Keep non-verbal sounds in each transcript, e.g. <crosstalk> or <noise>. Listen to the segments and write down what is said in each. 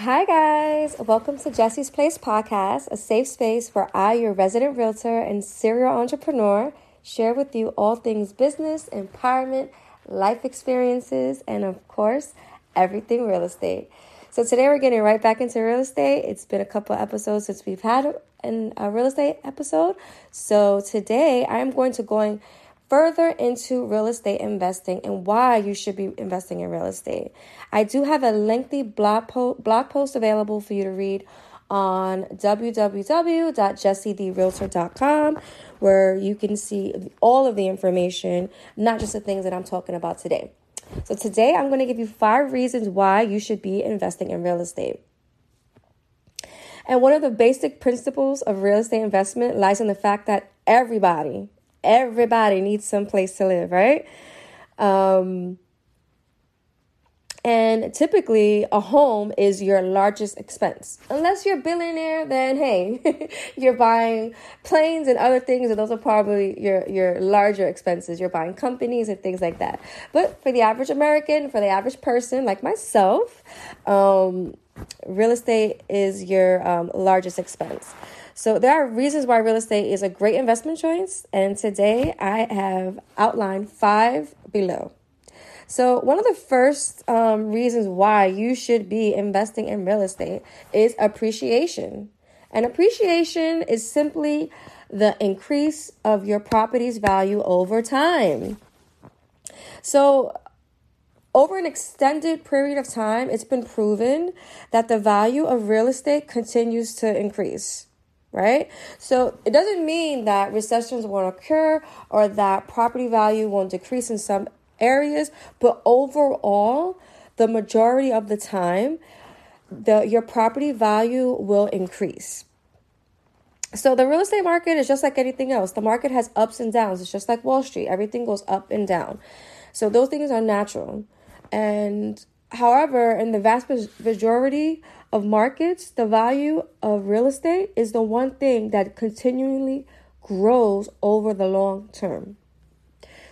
Hi, guys. Welcome to Jesse's Place Podcast, a safe space where I, your resident realtor and serial entrepreneur, share with you all things business, empowerment, life experiences, and of course, everything real estate. So, today we're getting right back into real estate. It's been a couple episodes since we've had a real estate episode. So, today I'm going to going further into real estate investing and why you should be investing in real estate. I do have a lengthy blog, po- blog post available for you to read on www.jessetherealtor.com where you can see all of the information, not just the things that I'm talking about today. So today I'm going to give you five reasons why you should be investing in real estate. And one of the basic principles of real estate investment lies in the fact that everybody, everybody needs some place to live, right? Um, and typically, a home is your largest expense. Unless you're a billionaire, then hey, <laughs> you're buying planes and other things, and those are probably your, your larger expenses. You're buying companies and things like that. But for the average American, for the average person like myself, um, real estate is your um, largest expense. So there are reasons why real estate is a great investment choice, and today I have outlined five below. So, one of the first um, reasons why you should be investing in real estate is appreciation. And appreciation is simply the increase of your property's value over time. So, over an extended period of time, it's been proven that the value of real estate continues to increase right? So it doesn't mean that recessions won't occur or that property value won't decrease in some areas, but overall, the majority of the time, the your property value will increase. So the real estate market is just like anything else. The market has ups and downs. It's just like Wall Street. Everything goes up and down. So those things are natural. And however, in the vast majority of markets, the value of real estate is the one thing that continually grows over the long term.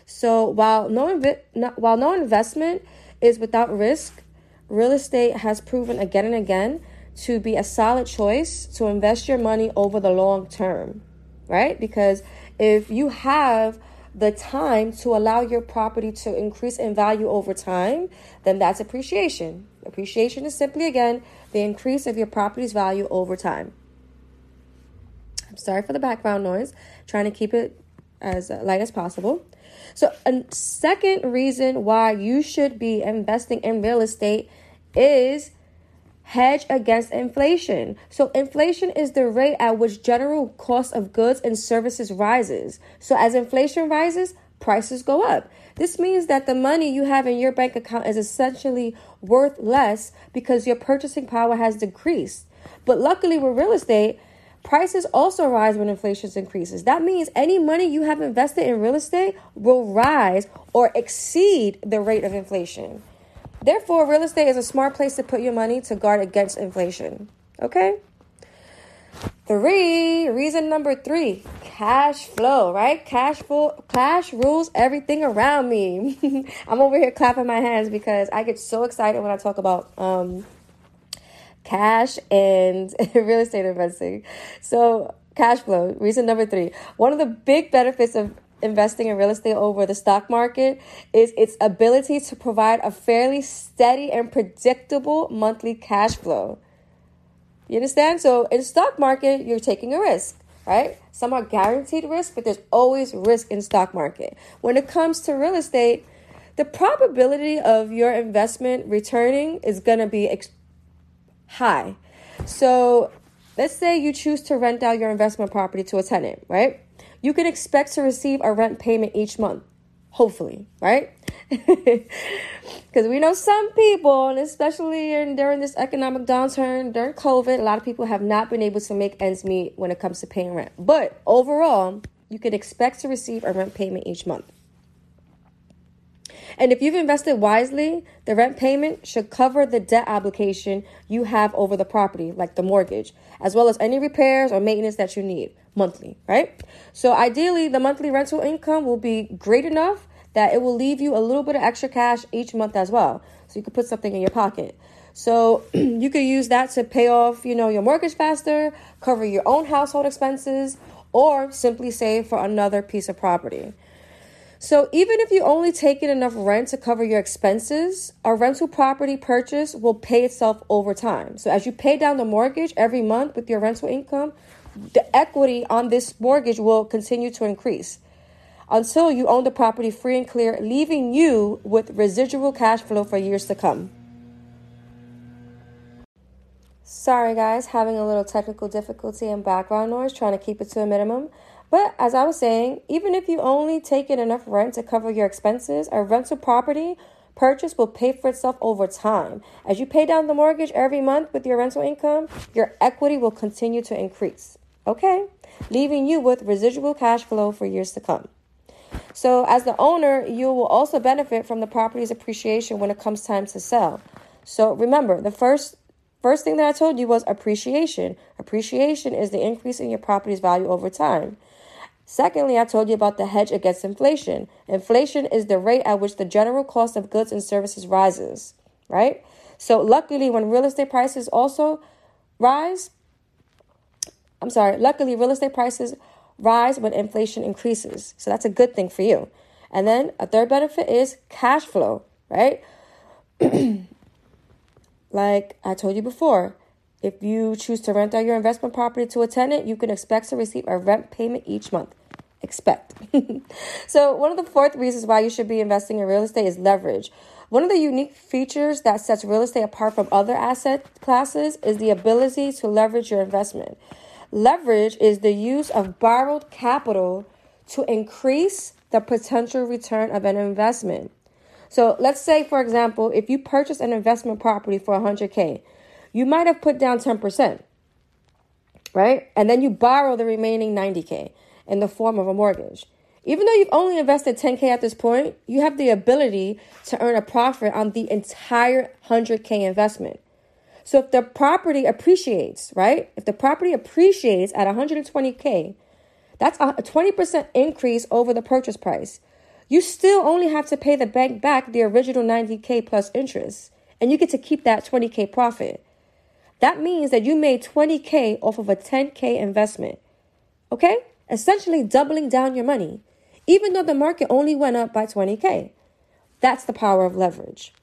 So while no invi- while no investment is without risk, real estate has proven again and again to be a solid choice to invest your money over the long term, right? Because if you have the time to allow your property to increase in value over time, then that's appreciation. Appreciation is simply again the increase of your property's value over time. I'm sorry for the background noise, trying to keep it as uh, light as possible. So, a second reason why you should be investing in real estate is hedge against inflation. So, inflation is the rate at which general cost of goods and services rises. So, as inflation rises, prices go up. This means that the money you have in your bank account is essentially worth less because your purchasing power has decreased. But luckily, with real estate, Prices also rise when inflation increases. That means any money you have invested in real estate will rise or exceed the rate of inflation. Therefore, real estate is a smart place to put your money to guard against inflation. Okay? Three, reason number three, cash flow, right? Cash flow, cash rules everything around me. <laughs> I'm over here clapping my hands because I get so excited when I talk about um, cash and <laughs> real estate investing. So, cash flow, reason number three. One of the big benefits of investing in real estate over the stock market is its ability to provide a fairly steady and predictable monthly cash flow. You understand? So, in stock market, you're taking a risk, right? Some are guaranteed risk, but there's always risk in stock market. When it comes to real estate, the probability of your investment returning is going to be ex- high. So let's say you choose to rent out your investment property to a tenant, right? You can expect to receive a rent payment each month, hopefully, right? <laughs> Because we know some people, and especially in, during this economic downturn, during COVID, a lot of people have not been able to make ends meet when it comes to paying rent. But overall, you can expect to receive a rent payment each month. And if you've invested wisely, the rent payment should cover the debt obligation you have over the property, like the mortgage, as well as any repairs or maintenance that you need monthly, right? So ideally, the monthly rental income will be great enough that it will leave you a little bit of extra cash each month as well. So you can put something in your pocket. So <clears throat> you could use that to pay off, you know, your mortgage faster, cover your own household expenses, or simply save for another piece of property. So even if you only take in enough rent to cover your expenses, a rental property purchase will pay itself over time. So as you pay down the mortgage every month with your rental income, the equity on this mortgage will continue to increase until you own the property free and clear, leaving you with residual cash flow for years to come. Sorry, guys, having a little technical difficulty and background noise, trying to keep it to a minimum. But as I was saying, even if you only take in enough rent to cover your expenses, a rental property purchase will pay for itself over time. As you pay down the mortgage every month with your rental income, your equity will continue to increase. Okay? Leaving you with residual cash flow for years to come. So, as the owner, you will also benefit from the property's appreciation when it comes time to sell. So, remember, the first first thing that I told you was appreciation. Appreciation is the increase in your property's value over time. Secondly, I told you about the hedge against inflation. Inflation is the rate at which the general cost of goods and services rises, right? So, luckily, when real estate prices also rise, I'm sorry, luckily, real estate prices rise when inflation increases. So that's a good thing for you. And then a third benefit is cash flow, right? <clears throat> like I told you before, if you choose to rent out your investment property to a tenant, you can expect to receive a rent payment each month. Expect. <laughs> so, one of the fourth reasons why you should be investing in real estate is leverage. One of the unique features that sets real estate apart from other asset classes is the ability to leverage your investment. Leverage is the use of borrowed capital to increase the potential return of an investment. So let's say, for example, if you purchase an investment property for 100K, you might have put down 10%, right? And then you borrow the remaining 90K in the form of a mortgage. Even though you've only invested 10K at this point, you have the ability to earn a profit on the entire 100K investment. So if the property appreciates, right? If the property appreciates at 120K, that's a 20% increase over the purchase price. You still only have to pay the bank back the original 90K plus interest, and you get to keep that 20K profit. That means that you made 20K off of a 10K investment. Okay? Essentially doubling down your money, even though the market only went up by 20K. That's the power of leverage.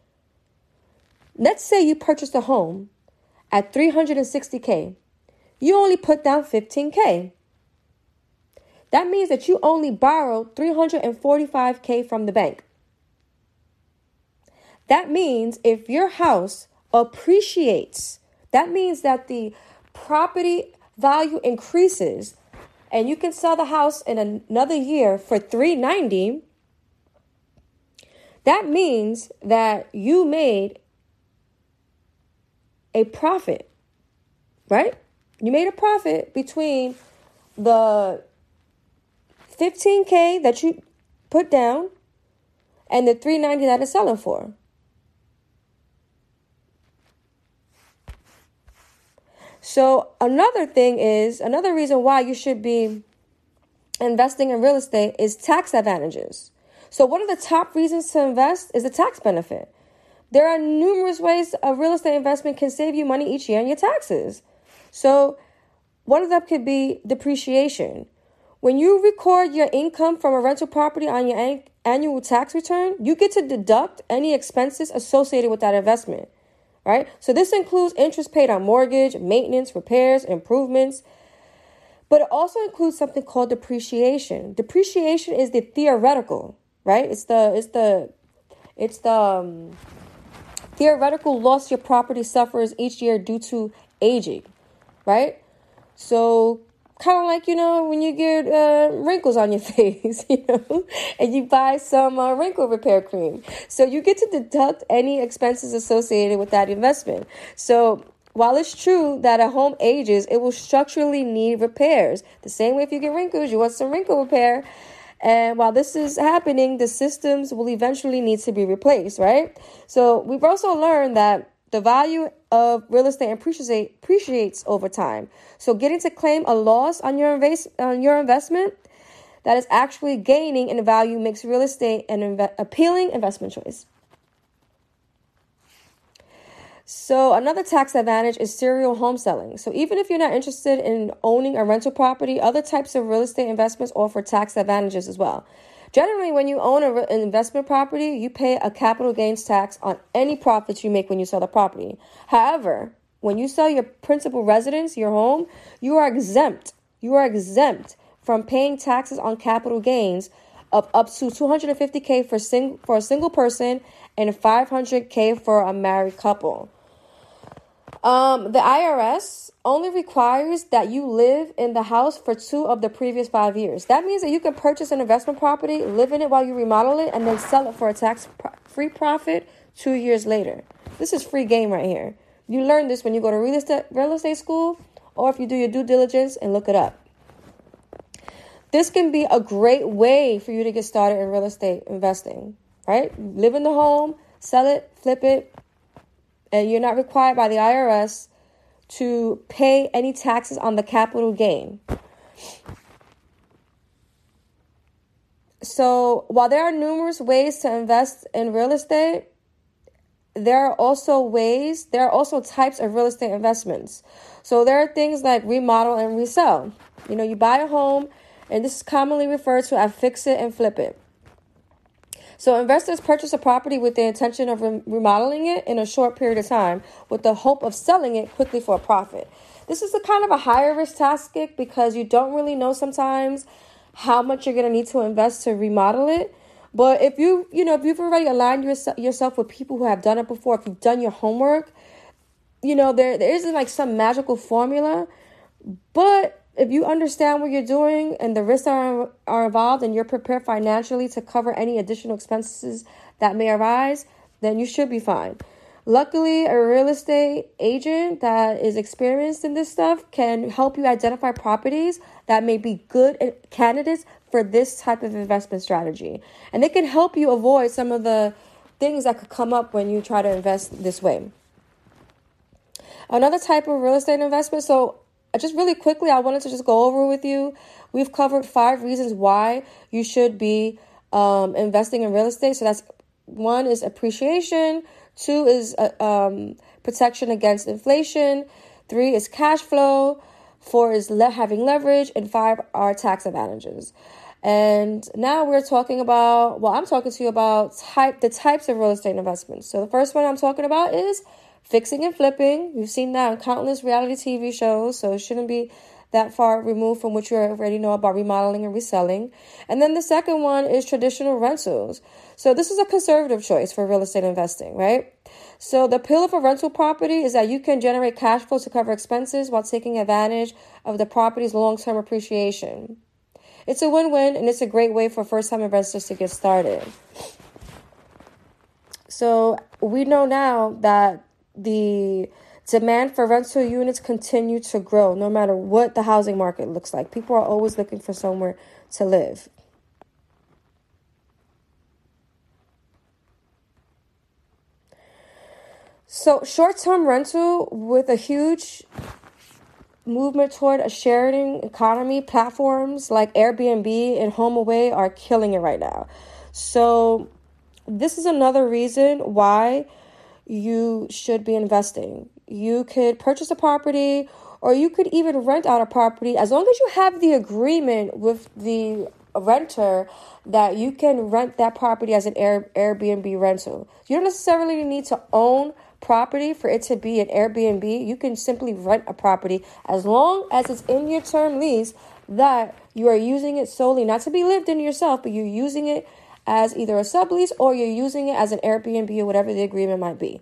Let's say you purchased a home at 360K. You only put down 15K. That means that you only borrowed 345K from the bank. That means if your house appreciates, that means that the property value increases and you can sell the house in another year for 390 that means that you made a profit, right? You made a profit between the 15K that you put down and the 390 that it's selling for. So another thing is another reason why you should be investing in real estate is tax advantages. So one of the top reasons to invest is the tax benefit. There are numerous ways a real estate investment can save you money each year on your taxes. So, one of them could be depreciation. When you record your income from a rental property on your an- annual tax return, you get to deduct any expenses associated with that investment, right? So, this includes interest paid on mortgage, maintenance, repairs, improvements. But it also includes something called depreciation. Depreciation is the theoretical, right? It's the it's the it's the um, theoretical loss your property suffers each year due to aging, right? So, kind of like, you know, when you get uh, wrinkles on your <laughs> face, you know, and you buy some uh, wrinkle repair cream. So, you get to deduct any expenses associated with that investment. So, while it's true that a home ages, it will structurally need repairs. The same way if you get wrinkles, you want some wrinkle repair. And while this is happening, the systems will eventually need to be replaced, right? So we've also learned that the value of real estate appreciates over time. So getting to claim a loss on your invest on your investment that is actually gaining in value makes real estate an inve- appealing investment choice. So, another tax advantage is serial home selling. So, even if you're not interested in owning a rental property, other types of real estate investments offer tax advantages as well. Generally, when you own an investment property, you pay a capital gains tax on any profits you make when you sell the property. However, when you sell your principal residence, your home, you are exempt. You are exempt from paying taxes on capital gains of up to 250k for sing- for a single person and 500k for a married couple. Um, the IRS only requires that you live in the house for two of the previous five years. That means that you can purchase an investment property, live in it while you remodel it, and then sell it for a tax free profit two years later. This is free game right here. You learn this when you go to real estate, real estate school or if you do your due diligence and look it up. This can be a great way for you to get started in real estate investing, right? Live in the home, sell it, flip it, and you're not required by the IRS to pay any taxes on the capital gain. So, while there are numerous ways to invest in real estate, there are also ways, there are also types of real estate investments. So, there are things like remodel and resell. You know, you buy a home, and this is commonly referred to as fix it and flip it. So investors purchase a property with the intention of remodeling it in a short period of time with the hope of selling it quickly for a profit. This is a kind of a higher risk tactic because you don't really know sometimes how much you're going to need to invest to remodel it. But if you, you know, if you've already aligned yourself yourself with people who have done it before, if you've done your homework, you know, there there isn't like some magical formula, but if you understand what you're doing and the risks are, are involved and you're prepared financially to cover any additional expenses that may arise, then you should be fine. Luckily, a real estate agent that is experienced in this stuff can help you identify properties that may be good candidates for this type of investment strategy. And they can help you avoid some of the things that could come up when you try to invest this way. Another type of real estate investment. So, just really quickly, I wanted to just go over with you. We've covered five reasons why you should be um, investing in real estate. So that's one is appreciation, two is uh, um, protection against inflation, three is cash flow, four is le- having leverage, and five are tax advantages. And now we're talking about, well, I'm talking to you about type the types of real estate investments. So the first one I'm talking about is fixing and flipping. You've seen that on countless reality TV shows, so it shouldn't be that far removed from what you already know about remodeling and reselling. And then the second one is traditional rentals. So this is a conservative choice for real estate investing, right? So the appeal of a rental property is that you can generate cash flow to cover expenses while taking advantage of the property's long-term appreciation. It's a win-win and it's a great way for first-time investors to get started. So we know now that the demand for rental units continue to grow no matter what the housing market looks like. People are always looking for somewhere to live. So, short term rental with a huge movement toward a sharing economy, platforms like Airbnb and HomeAway are killing it right now. So, this is another reason why you should be investing. You could purchase a property or you could even rent out a property as long as you have the agreement with the renter that you can rent that property as an Air, Airbnb rental. You don't necessarily need to own property for it to be an Airbnb. You can simply rent a property as long as it's in your term lease that you are using it solely not to be lived in yourself, but you're using it as either a sublease or you're using it as an Airbnb or whatever the agreement might be.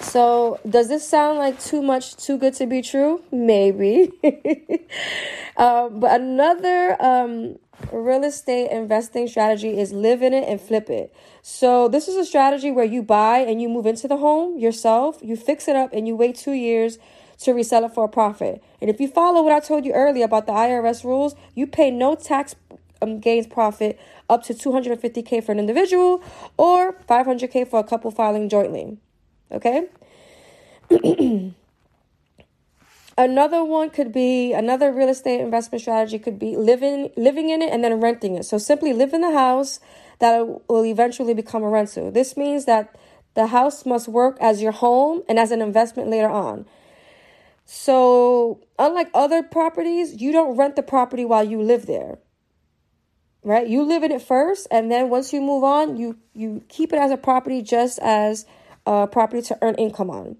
So, does this sound like too much, too good to be true? Maybe. <laughs> um, but another um, real estate investing strategy is live in it and flip it. So, this is a strategy where you buy and you move into the home yourself, you fix it up, and you wait two years to resell it for a profit. And if you follow what I told you earlier about the IRS rules, you pay no tax um, gains profit up to 250k for an individual or 500k for a couple filing jointly. Okay? <clears throat> another one could be another real estate investment strategy could be living living in it and then renting it. So simply live in the house that will eventually become a rental. This means that The house must work as your home and as an investment later on. So, unlike other properties, you don't rent the property while you live there. Right? You live in it first and then once you move on, you you keep it as a property just as a property to earn income on.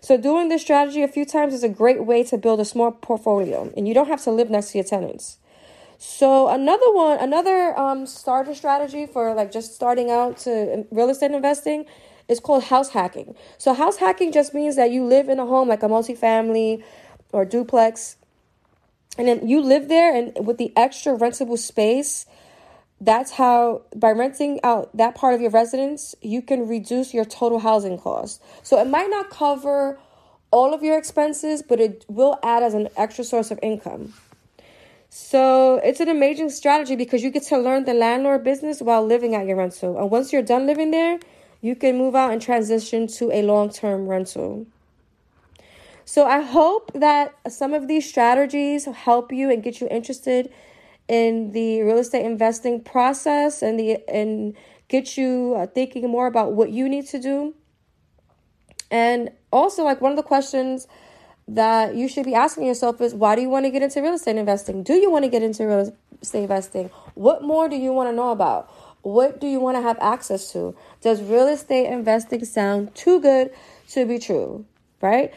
So, doing this strategy a few times is a great way to build a small portfolio and you don't have to live next to your tenants. So another one, another um, starter strategy for like just starting out to real estate investing is called house hacking. So house hacking just means that you live in a home like a multifamily or duplex, and then you live there, and with the extra rentable space, that's how by renting out that part of your residence, you can reduce your total housing cost. So it might not cover all of your expenses, but it will add as an extra source of income. So it's an amazing strategy because you get to learn the landlord business while living at your rental. And once you're done living there, you can move out and transition to a long term rental. So I hope that some of these strategies help you and get you interested in the real estate investing process and the and get you uh, thinking more about what you need to do. And also like one of the questions that you should be asking yourself is why do you want to get into real estate investing? Do you want to get into real estate investing? What more do you want to know about? What do you want to have access to? Does real estate investing sound too good to be true? Right?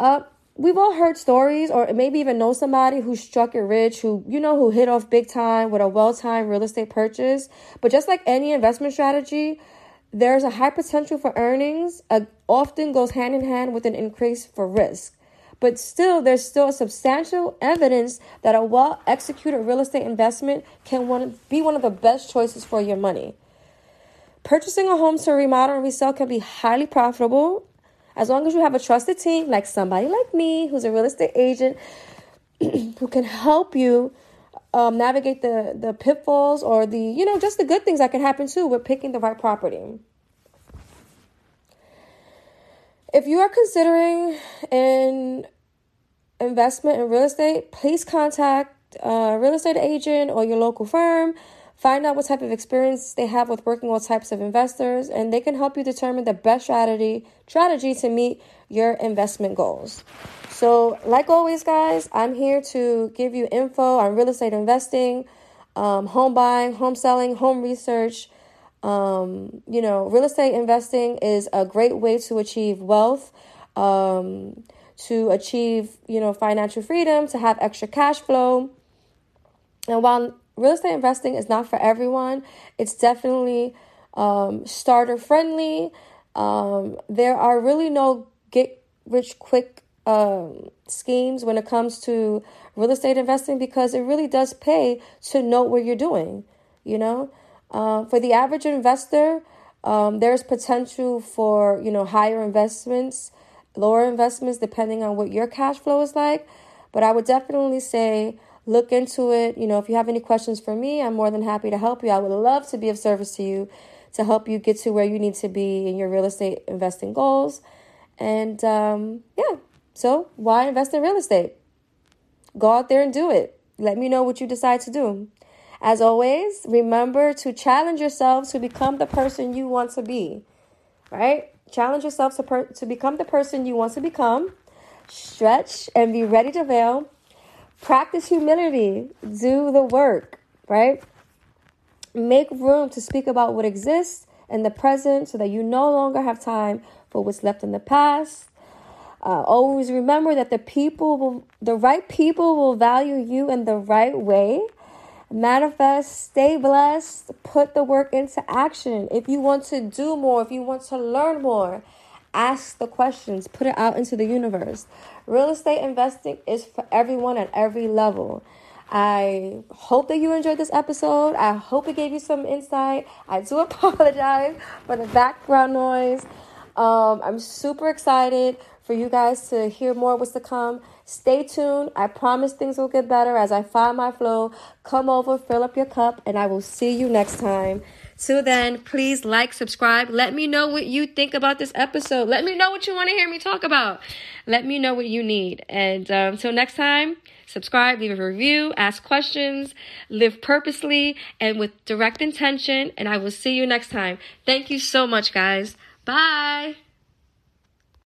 Uh, we've all heard stories or maybe even know somebody who struck it rich, who, you know, who hit off big time with a well timed real estate purchase. But just like any investment strategy, there's a high potential for earnings, uh, often goes hand in hand with an increase for risk but still there's still substantial evidence that a well executed real estate investment can one, be one of the best choices for your money. Purchasing a home to remodel and resell can be highly profitable as long as you have a trusted team like somebody like me who's a real estate agent <clears throat> who can help you um, navigate the the pitfalls or the you know just the good things that can happen too with picking the right property. If you are considering an investment in real estate, please contact a real estate agent or your local firm. Find out what type of experience they have with working with types of investors, and they can help you determine the best strategy strategy to meet your investment goals. So, like always, guys, I'm here to give you info on real estate investing, um, home buying, home selling, home research, um, you know, real estate investing is a great way to achieve wealth, um, to achieve, you know, financial freedom, to have extra cash flow. And while real estate investing is not for everyone, it's definitely um, starter friendly. Um, there are really no get rich quick um, schemes when it comes to real estate investing because it really does pay to know what you're doing, you know? Uh, for the average investor, um, there's potential for you know higher investments, lower investments depending on what your cash flow is like. But I would definitely say look into it. You know, if you have any questions for me, I'm more than happy to help you. I would love to be of service to you to help you get to where you need to be in your real estate investing goals. And um, yeah, so why invest in real estate? Go out there and do it. Let me know what you decide to do. As always, remember to challenge yourself to become the person you want to be. Right? Challenge yourself to, per- to become the person you want to become. Stretch and be ready to fail. Practice humility. Do the work, right? Make room to speak about what exists in the present so that you no longer have time for what's left in the past. Uh, always remember that the people will, the right people will value you in the right way manifest, stay blessed, put the work into action. If you want to do more, if you want to learn more, ask the questions, put it out into the universe. Real estate investing is for everyone at every level. I hope that you enjoyed this episode. I hope it gave you some insight. I do <laughs> apologize for the background noise. Um, I'm super excited for you guys to hear more what's to come. Stay tuned. I promise things will get better as I find my flow. Come over, fill up your cup, and I will see you next time. Till then, please like, subscribe. Let me know what you think about this episode. Let me know what you want to hear me talk about. Let me know what you need. And um, until next time, subscribe, leave a review, ask questions, live purposely and with direct intention. And I will see you next time. Thank you so much, guys. Bye.